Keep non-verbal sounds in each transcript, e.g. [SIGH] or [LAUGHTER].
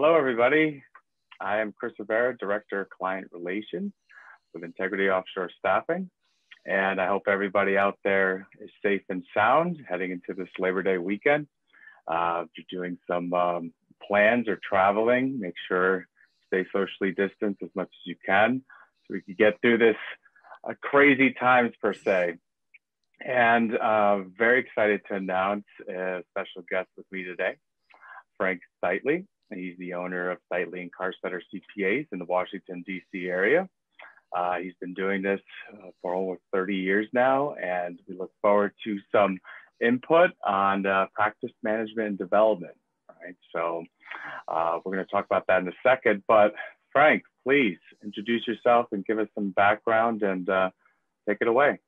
Hello everybody. I am Chris Rivera, Director of Client Relations with Integrity Offshore Staffing. And I hope everybody out there is safe and sound heading into this Labor Day weekend. Uh, if you're doing some um, plans or traveling, make sure stay socially distanced as much as you can so we can get through this uh, crazy times per se. And uh, very excited to announce a special guest with me today. Frank Stitely. He's the owner of Stitely and Karstetter CPAs in the Washington, D.C. area. Uh, he's been doing this uh, for over 30 years now, and we look forward to some input on uh, practice management and development. Right, so uh, we're going to talk about that in a second. But Frank, please introduce yourself and give us some background and uh, take it away.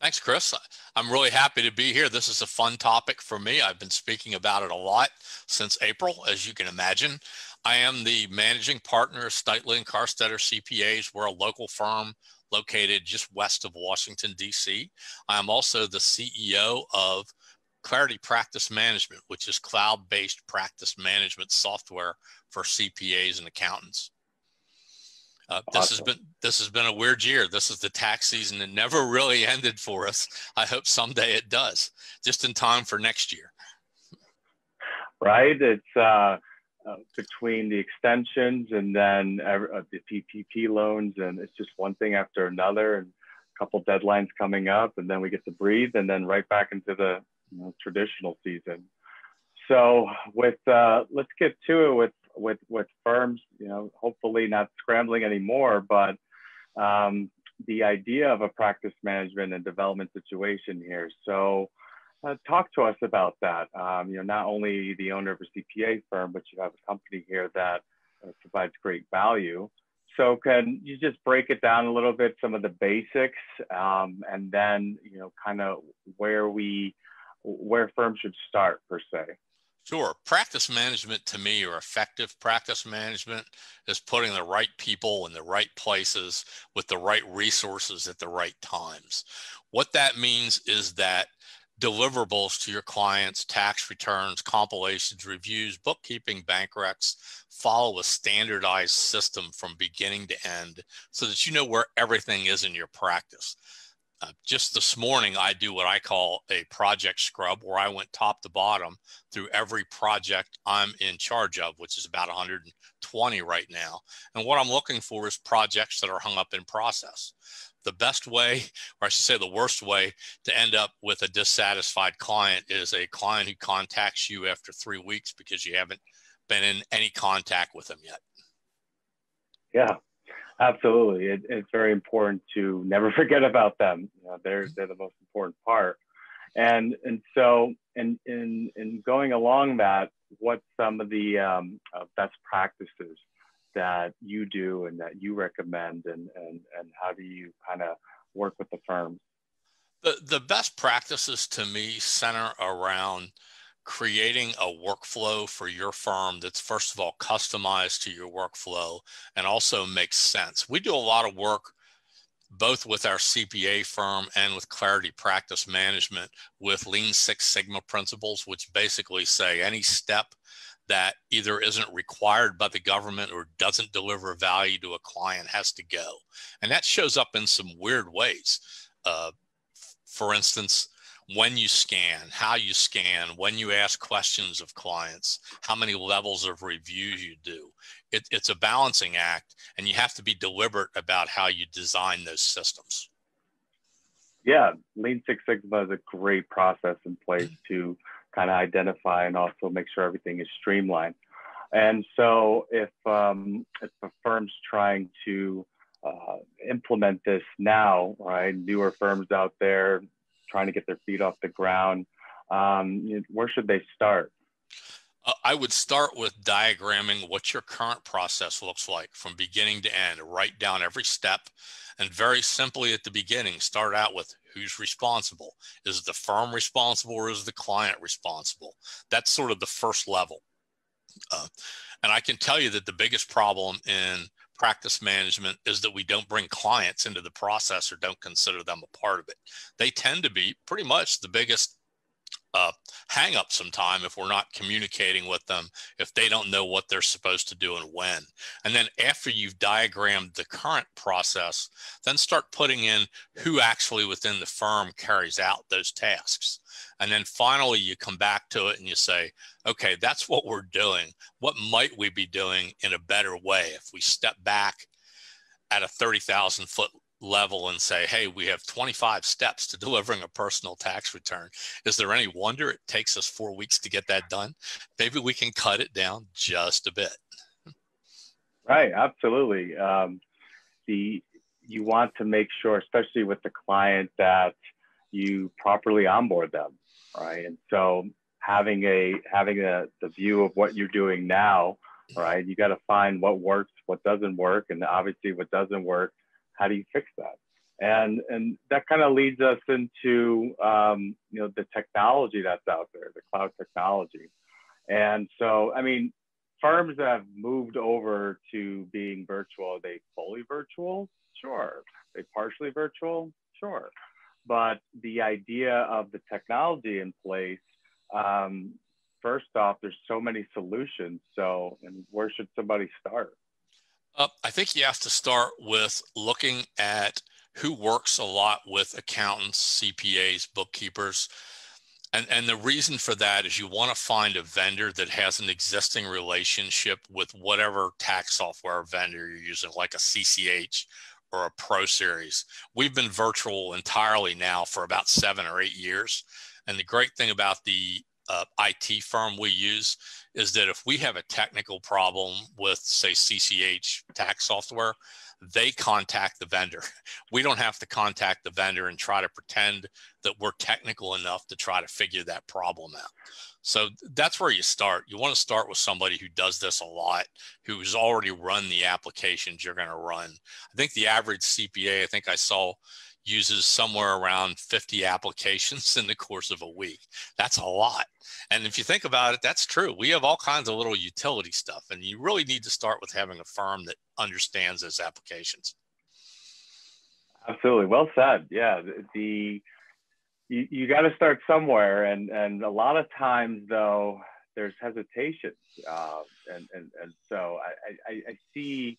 Thanks, Chris. I'm really happy to be here. This is a fun topic for me. I've been speaking about it a lot since April, as you can imagine. I am the managing partner of Stitely and Karstetter CPAs. We're a local firm located just west of Washington, D.C. I am also the CEO of Clarity Practice Management, which is cloud based practice management software for CPAs and accountants. Uh, this awesome. has been this has been a weird year. This is the tax season that never [LAUGHS] really ended for us. I hope someday it does, just in time for next year. Right. It's uh, uh, between the extensions and then uh, the PPP loans, and it's just one thing after another, and a couple deadlines coming up, and then we get to breathe, and then right back into the you know, traditional season. So with uh, let's get to it with with with firms, you know, hopefully not scrambling anymore, but um, the idea of a practice management and development situation here. So, uh, talk to us about that. Um, you know, not only the owner of a CPA firm, but you have a company here that uh, provides great value. So, can you just break it down a little bit, some of the basics, um, and then you know, kind of where we, where firms should start per se. Sure. Practice management to me, or effective practice management, is putting the right people in the right places with the right resources at the right times. What that means is that deliverables to your clients, tax returns, compilations, reviews, bookkeeping, bank recs follow a standardized system from beginning to end so that you know where everything is in your practice. Uh, just this morning, I do what I call a project scrub, where I went top to bottom through every project I'm in charge of, which is about 120 right now. And what I'm looking for is projects that are hung up in process. The best way, or I should say the worst way, to end up with a dissatisfied client is a client who contacts you after three weeks because you haven't been in any contact with them yet. Yeah, Absolutely, it, it's very important to never [LAUGHS] forget about them. You know, they're they're the most important part, and and so in in in going along that, what some of the um, uh, best practices that you do and that you recommend, and and and how do you kind of work with the firms? The the best practices to me center around creating a workflow for your firm that's first of all customized to your workflow and also makes sense. We do a lot of work both with our CPA firm and with Clarity Practice Management with Lean Six Sigma principles, which basically say any step that either isn't required by the government or doesn't deliver value to a client has to go. And that shows up in some weird ways. Uh, for instance, when you scan, how you scan, when you ask questions of clients, how many levels of review you do. It, it's a balancing act, and you have to be deliberate about how you design those systems. Yeah, Lean Six Sigma is a great process in place to kind of identify and also make sure everything is streamlined. And so, if um, if a firm's trying to uh, implement this now, right, newer firms out there, trying to get their feet off the ground, um, where should they start? Uh, I would start with diagramming what your current process looks like from beginning to end. Write down every step and very simply at the beginning, start out with who's responsible. Is the firm responsible or is the client responsible? That's sort of the first level. Uh, and I can tell you that the biggest problem in practice management is that we don't bring clients into the process or don't consider them a part of it. They tend to be pretty much the biggest uh, hang up sometime if we're not communicating with them, if they don't know what they're supposed to do and when. And then after you've diagrammed the current process, then start putting in who actually within the firm carries out those tasks. And then finally, you come back to it and you say, okay, that's what we're doing. What might we be doing in a better way if we step back at a 30,000 foot level and say, hey, we have 25 steps to [LAUGHS] delivering a personal tax return. Is there any wonder it takes us four weeks to get that done? Maybe we can cut it down just a bit. Right, absolutely. Um, the you want to make sure, especially with the client, that you properly onboard them, right? And so having a having a the view of what you're doing now, right? You got to find what works, what doesn't work, and obviously what doesn't work how do you fix that? And and that kind of leads us into um, you know the technology that's out there, the cloud technology. And so, I mean, firms that have moved over to being virtual, they fully virtual? Sure. They partially virtual? Sure. But the idea of the technology in place, um, first off, there's so many solutions. So, and where should somebody start? Uh, I think you have to start with looking at who works a lot with accountants, CPAs, bookkeepers. And, and the reason for that is you want to find a vendor that has an existing relationship with whatever tax software vendor you're using, like a CCH or a Pro Series. We've been virtual entirely now for about seven or eight years. And the great thing about the uh, IT firm we use is that if we have a technical problem with, say, CCH tax software, they contact the vendor. [LAUGHS] We don't have to contact the vendor and try to pretend that we're technical enough to try to figure that problem out. So that's where you start. You want to start with somebody who does this a lot, who's already run the applications you're going to run. I think the average CPA, I think I saw uses somewhere around 50 [LAUGHS] applications in the course of a week. That's a lot. And if you think about it, that's true. We have all kinds of little utility stuff, and you really need to start with having a firm that understands those applications. Absolutely. Well said. Yeah. The, you, you got to start somewhere. And, and a lot of times, though, there's hesitation. Uh, and, and, and so I, I, I see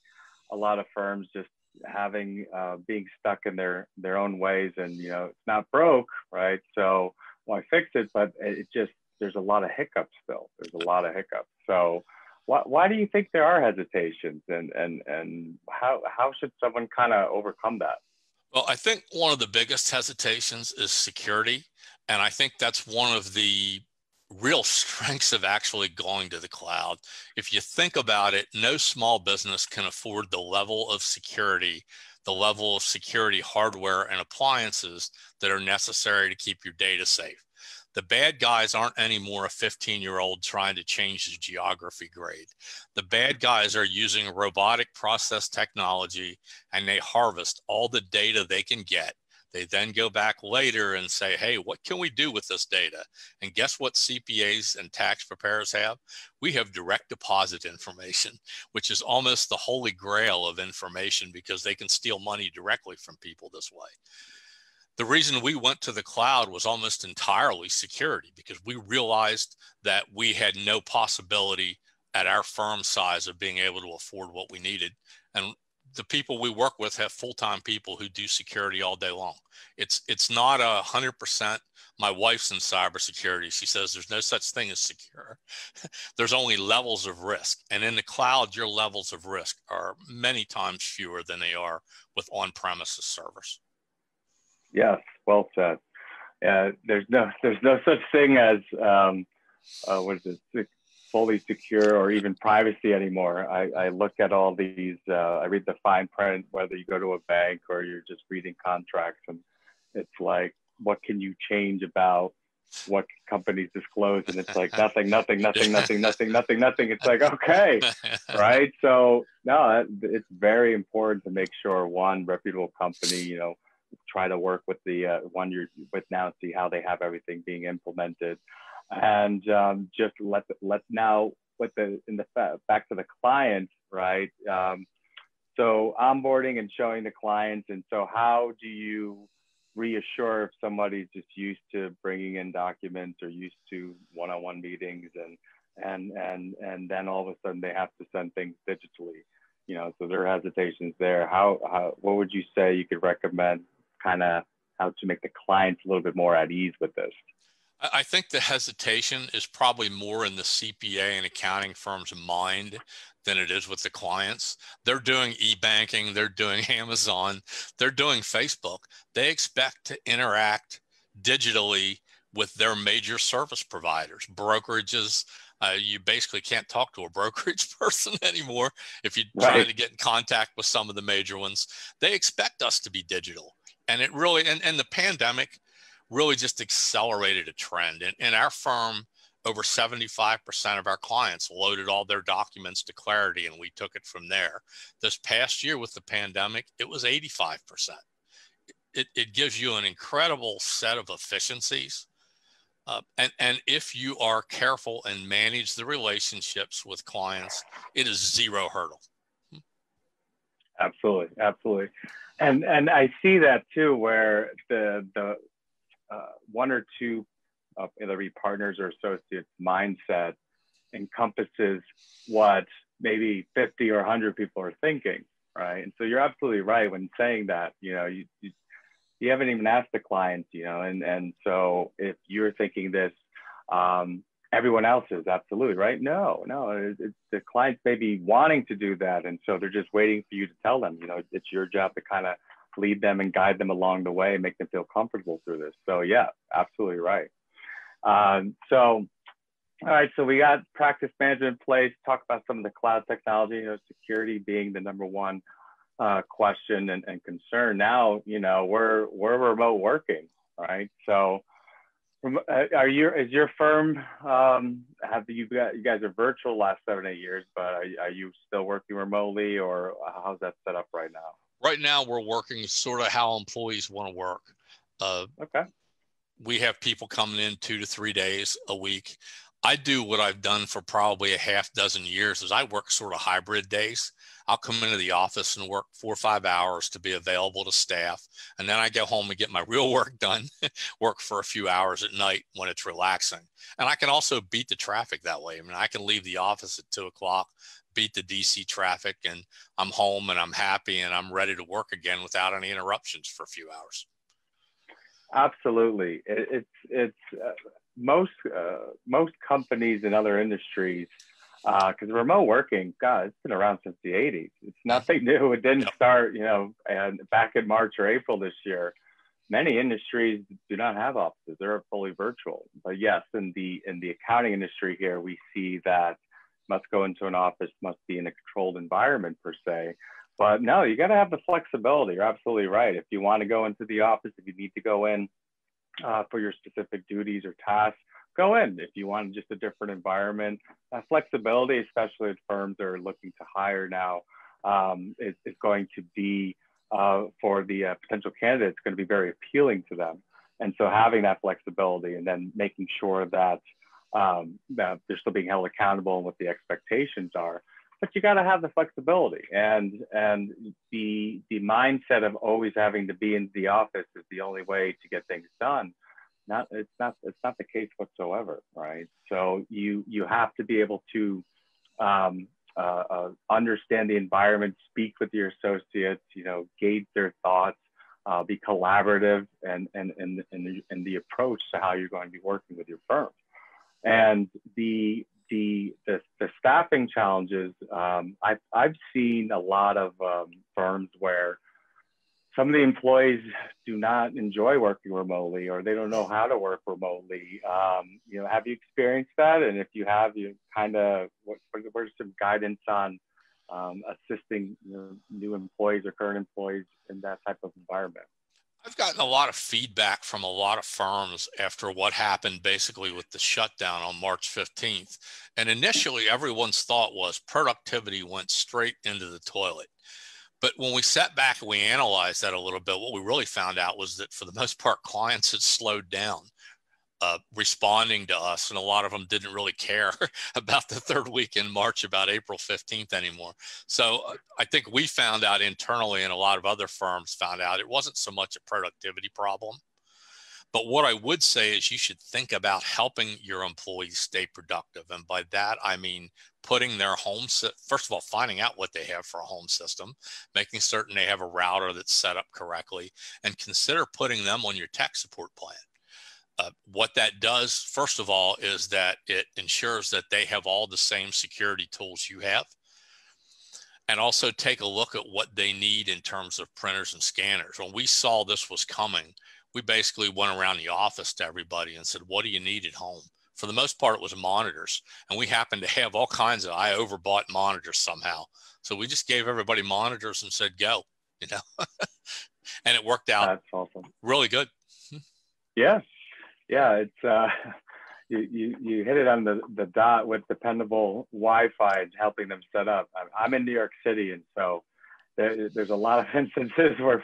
a lot of firms just having uh, being stuck in their their own ways. And you know it's not broke right? So why fix it? But it just there's a lot of hiccups still. There's a lot of hiccups. So why, why do you think there are hesitations? And and and how how should someone kind of overcome that well i think one of the biggest hesitations is security and i think that's one of the real [LAUGHS] strengths of actually going to the cloud. If you think about it, no small business can afford the level of security, the level of security hardware and appliances that are necessary to keep your data safe. The bad guys aren't anymore a 15 year old trying to change his geography grade. The bad guys are using robotic process technology and they harvest all the data they can get they then go back later and say, hey, what can we do with this data? And guess what CPAs and tax preparers have? We have direct deposit [LAUGHS] information, which is almost the holy grail of information because they can steal money directly from people this way. The reason we went to the cloud was almost entirely security because we realized that we had no possibility at our firm size of being able to afford what we needed. And the people we work with have full-time people who do security all day long. It's it's not a hundred percent. My wife's in cybersecurity. She says there's no such thing as secure. [LAUGHS] there's only levels of risk, and in the cloud, your levels of risk are many times fewer than they are with on-premises servers. Yes, well said. Uh, there's no there's no such thing as um, uh, what is it fully secure or even privacy anymore. I, I look at all these, uh, I read the fine print, whether you go to a bank or you're just reading contracts, and it's like, what can you change about what companies disclose? And it's like nothing, nothing, nothing, nothing, nothing, nothing, nothing. It's like, okay, right? So, no, it's very important to make sure one reputable company, you know, try to work with the uh, one you're with now, see how they have everything being implemented. And um, just let let now with the in the back to the client, right? Um, so onboarding and showing the clients, and so how do you reassure if somebody's just used to bringing in documents or used to one-on-one meetings and and and and then all of a sudden they have to send things digitally? You know so there are hesitations there. How, how what would you say you could recommend kind of how to make the clients a little bit more at ease with this I think the hesitation is probably more in the CPA and accounting firm's mind than it is with the clients. They're doing e-banking, they're doing [LAUGHS] Amazon, they're doing Facebook. They expect to interact digitally with their major service providers, brokerages. Uh, you basically can't talk to a [LAUGHS] brokerage person anymore if you're right. trying to get in contact with some of the major ones. They expect us to be digital. And it really, and, and the pandemic really just accelerated a trend. And in our firm, over 75% of our clients loaded all their documents to Clarity and we took it from there. This past year with the pandemic, it was 85%. It, it gives you an incredible set of efficiencies. Uh, and, and if you are careful and manage the relationships with clients, it is zero hurdle. Absolutely, absolutely, and and I see that too, where the the uh, one or two of every partners or associates mindset encompasses what maybe 50 or 100 people are thinking, right? And so you're absolutely right when saying that, you know, you, you, you haven't even asked the clients, you know, and, and so if you're thinking this, um, everyone else is absolutely right. No, no, it, it's the clients may be wanting to do that. And so they're just waiting for you to tell them, you know, it's your job to kind of lead them and guide them along the way and make them feel comfortable through this. So yeah, absolutely right. Um, so, all right, so we got practice management in place, talk about some of the cloud technology, you know, security being the number one uh, question and, and concern. Now, you know, we're, we're remote working, right? So, are you is your firm um, have you got you guys are virtual last seven eight years but are, are you still working remotely or how's that set up right now right now we're working sort of how employees want to work uh, okay we have people coming in two to three days a week. I do what I've done for probably a half dozen years is I work sort of hybrid days. I'll come into the office and work four or five hours to be available to staff. And then I go home and get my [LAUGHS] real work done, work for a few hours at night when it's relaxing. And I can also beat the traffic that way. I mean, I can leave the office at two o'clock, beat the DC traffic, and I'm home and I'm happy and I'm ready to work again without any interruptions for a few hours. Absolutely, it, it's it's uh, most uh, most companies in other industries because uh, remote working, God, it's been around since the '80s. It's nothing [LAUGHS] new. It didn't start, you know, and back in March or April this year. Many industries do not have offices; they're fully virtual. But yes, in the in the accounting industry here, we see that must go into an office, must be in a controlled environment per se. But no, you got to have the flexibility. You're absolutely right. If you want to go into the office, if you need to go in uh, for your specific duties or tasks, go in. If you want just a different environment, uh, flexibility, especially if firms are looking to hire now, um, is, is, going to be uh, for the uh, potential candidates going to be very appealing to them. And so having that flexibility and then making sure that, um, that they're still being held accountable and what the expectations are but you got to have the flexibility and and the the mindset of always having to be in the office is the only way to get things done not it's not it's not the case whatsoever right? So you you have to be able to um, uh, uh, understand the environment speak with your associates you know gauge their thoughts uh, be collaborative and and and and the, and the approach to how you're going to be working with your firm. And the the, the, the staffing challenges, um, I've, I've seen a lot of um, firms where some of the employees do not enjoy working remotely or they don't know how to work remotely. Um, you know, have you experienced that? And if you have, you kind of, what, where's some guidance on um, assisting you know, new employees or current employees in that type of environment? I've gotten a lot of feedback from a lot of firms after what happened basically with the shutdown on March 15th. And initially, everyone's thought was productivity went straight into the toilet. But when we sat back and we analyzed that a little bit, what we really found out was that for the most part, clients had slowed down. uh, responding to us, and a lot of them didn't really care [LAUGHS] about the third week in March, about April 15th anymore. So uh, I think we found out internally, and a lot of other firms found out it wasn't so much a productivity problem. But what I would say is you should think about helping your employees stay productive. And by that, I mean putting their home, first of all, finding out what they have for a home system, making certain they have a router that's set up correctly, and consider putting them on your tech support plan. Uh, what that does, first of all, is that it ensures that they have all the same security tools you have. And also take a look at what they need in terms of printers and scanners. When we saw this was coming, we basically went around the office to everybody and said, What do you need at home? For the most part, it was monitors. And we happened to have all kinds of, I overbought monitors somehow. So we just gave everybody monitors and said, Go, [LAUGHS] you know, and it worked out That's awesome. really good. Yeah, yeah, it's uh, [LAUGHS] you, you you hit it on the the dot with dependable Wi-Fi and helping them set up. I'm in New York City, and so there, there's a lot of [LAUGHS] instances where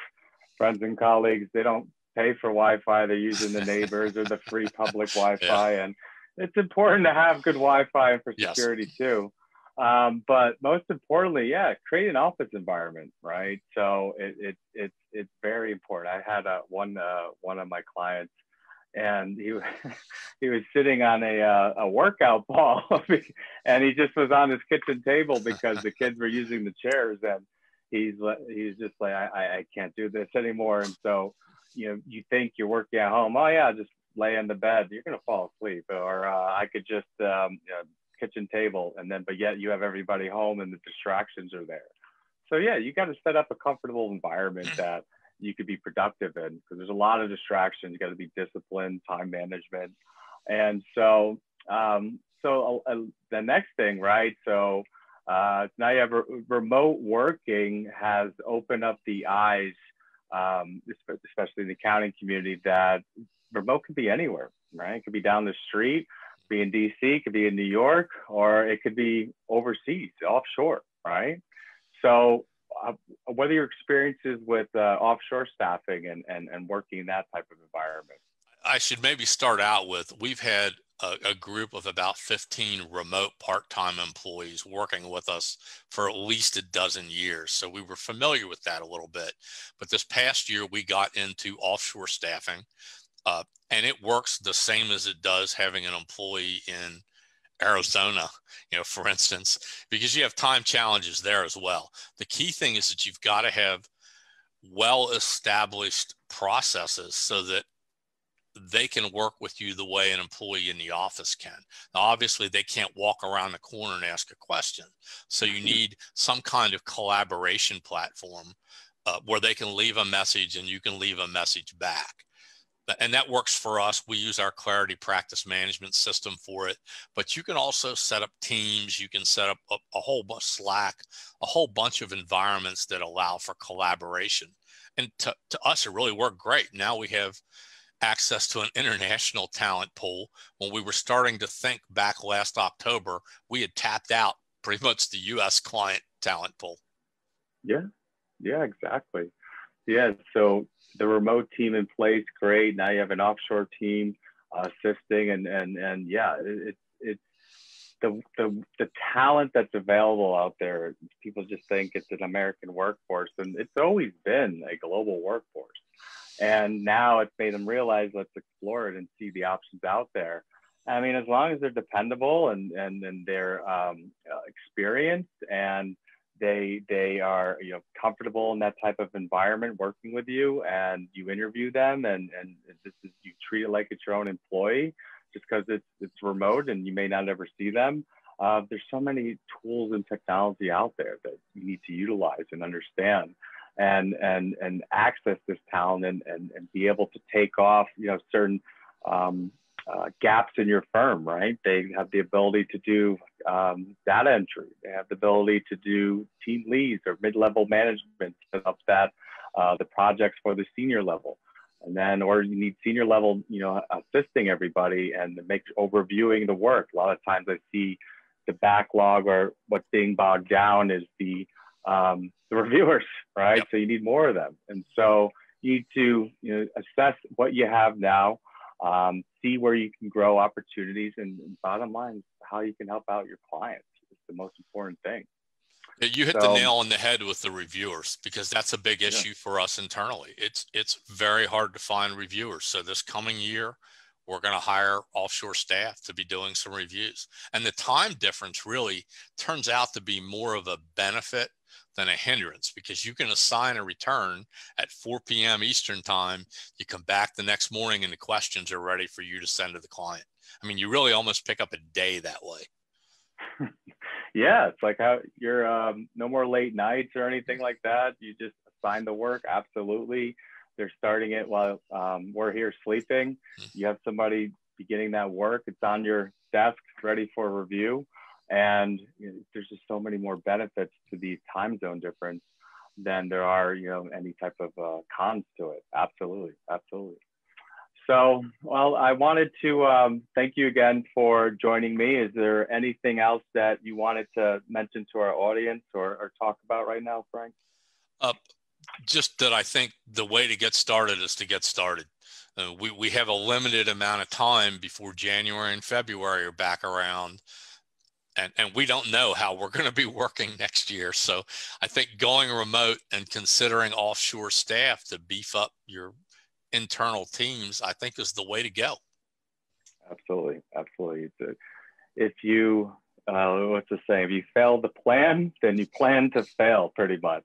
friends and colleagues they don't pay for Wi-Fi; they're using the neighbors or the free public [LAUGHS] Wi-Fi, yeah. and it's important to have good Wi-Fi for security yes. too. Um, but most importantly, yeah, create an office environment, right? So it, it, it it's very important. I had a, one uh, one of my clients and he [LAUGHS] he was sitting on a uh, a workout ball, [LAUGHS] and he just was on his kitchen table because the kids were using the chairs, and he's he's just like I I can't do this anymore, and so you know you think you're working at home, oh yeah, just lay in the bed, you're gonna fall asleep, or uh, I could just um, you know, kitchen table, and then but yet you have everybody home and the distractions are there. So yeah, you got to set up a comfortable environment that you could be productive in because there's a lot of distractions. You got to be disciplined, time management, and so um, so uh, the next thing, right? So uh, now you have re- remote working has opened up the eyes, um, especially in the accounting community, that remote could be anywhere, right? It could be down the street, be in DC, could be in New York, or it could be overseas, offshore, right? So uh, what are your experiences with uh, offshore staffing and, and, and working in that type of environment? I should maybe start out with we've had a, a group of about 15 remote part time employees working with us for at least a dozen years. So we were familiar with that a little bit. But this past year, we got into offshore staffing, uh, and it works the same as it does having an employee in Arizona, you know, for instance, because you have time challenges there as well. The key thing is that you've got to have well established processes so that they can work with you the way an employee in the office can. Now, obviously, they can't walk around the corner and ask a question. So, you mm-hmm. need some kind of collaboration platform uh, where they can leave a message and you can leave a message back and that works for us. We use our Clarity practice management system for it, but you can also set up teams. You can set up a, a whole bunch Slack, a whole bunch of environments that allow for collaboration. And to, to us, it really worked great. Now we have access to an international talent pool. When we were starting to think back last October, we had tapped out pretty much the US client talent pool. Yeah, yeah, exactly. Yeah, so the remote team in place, great. Now you have an offshore team uh, assisting, and and and yeah, it's it's the, the the talent that's available out there. People just think it's an American workforce, and it's always been a global workforce. And now it's made them realize let's explore it and see the options out there. I mean, as long as they're dependable and and and they're um, experienced and they they are you know comfortable in that type of environment working with you and you interview them and and this is you treat it like it's your own employee just because it's it's remote and you may not ever see them uh, there's so many tools and technology out there that you need to utilize and understand and and and access this talent and and, and be able to take off you know certain um, uh, gaps in your firm, right? They have the ability to do um, data entry. They have the ability to do team leads or mid-level management, set up that uh, the projects for the senior level. And then, or you need senior level, you know, assisting everybody and make overviewing the work. A lot of times I see the backlog or what's being bogged down is the um, the [LAUGHS] reviewers, right? Yep. So you need more of them. And so you need to you know, assess what you have now um, see where you can grow opportunities, and, and, bottom line, how you can help out your clients. It's the most important thing. You hit so, the nail on the head with the reviewers because that's a big issue yeah. for us internally. It's it's very hard to find reviewers. So this coming year, we're going to hire offshore staff to be doing some reviews. And the time difference really turns out to be more of a benefit than a hindrance because you can assign a return at 4 p.m. Eastern time. You come back the next morning and the questions are ready for you to send to the client. I mean, you really almost pick up a day that way. [LAUGHS] yeah, it's like how you're um, no more late nights or anything like that. You just assign the work. Absolutely. They're starting it while um, we're here sleeping. Hmm. You have somebody beginning that work. It's on your desk, ready for review. And you know, there's just so many more benefits to the time zone difference than there are, you know, any type of uh, cons to it. Absolutely, absolutely. So, well, I wanted to um, thank you again for joining me. Is there anything else that you wanted to mention to our audience or, or talk about right now, Frank? Uh, just that I think the way to get started is to get started. Uh, we, we have a limited amount of time before January and February are back around and, and we don't know how we're [LAUGHS] going to be working next year. So I think going remote and considering offshore staff to beef up your internal teams, I think is the way to go. Absolutely, absolutely. If you, uh, what's the saying? If you fail to plan, then you plan to fail, pretty much.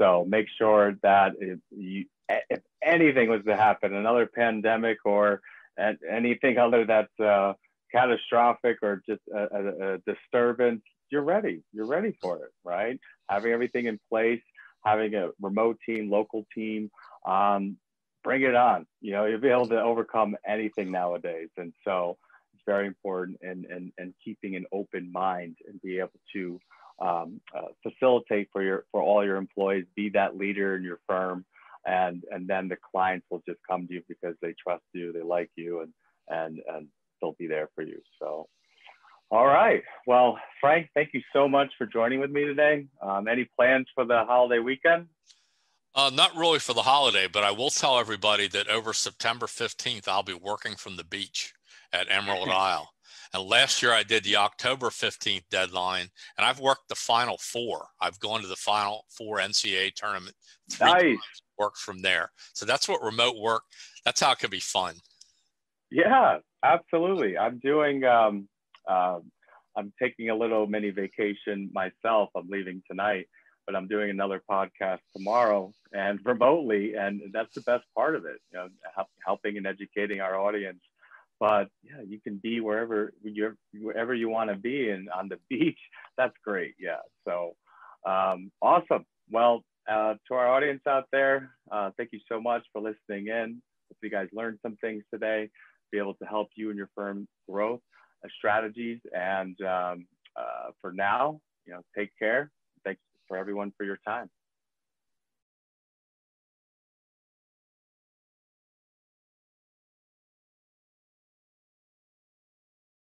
So make sure that if you, if anything was to happen, another pandemic or anything other that uh, catastrophic or just a, a, a disturbance, you're ready. You're ready for it, right? Having everything in place, having a remote team, local team, um, bring it on. You know, you'll be able to overcome anything nowadays. And so it's very important and, and, and keeping an open mind and be able to um, uh, facilitate for your, for all your employees, be that leader in your firm. And, and then the clients will just come to you because they trust you, they like you, and, and, and they'll be there for you. So, all right. Well, Frank, thank you so much for joining with me today. Um, any plans for the holiday weekend? Uh, not really for the holiday, but I will tell everybody that over September 15th, I'll be working from the beach at Emerald [LAUGHS] Isle. And last year I did the October 15th deadline, and I've worked the final four. I've gone to the final four NCAA tournament. Nice. Worked from there. So that's what remote work, that's how it can be fun. Yeah, absolutely. I'm doing, um, uh, I'm taking a little mini vacation myself. I'm leaving tonight, but I'm doing another podcast tomorrow and remotely. And that's the best part of it, you know, helping and educating our audience. But yeah, you can be wherever you're, wherever you want to be and on the [LAUGHS] beach. That's great. Yeah. So um, awesome. Well, uh, to our audience out there, uh, thank you so much for listening in. Hope you guys learned some things today be able to help you and your firm growth uh, strategies. And um, uh, for now, you know, take care. Thanks for everyone for your time.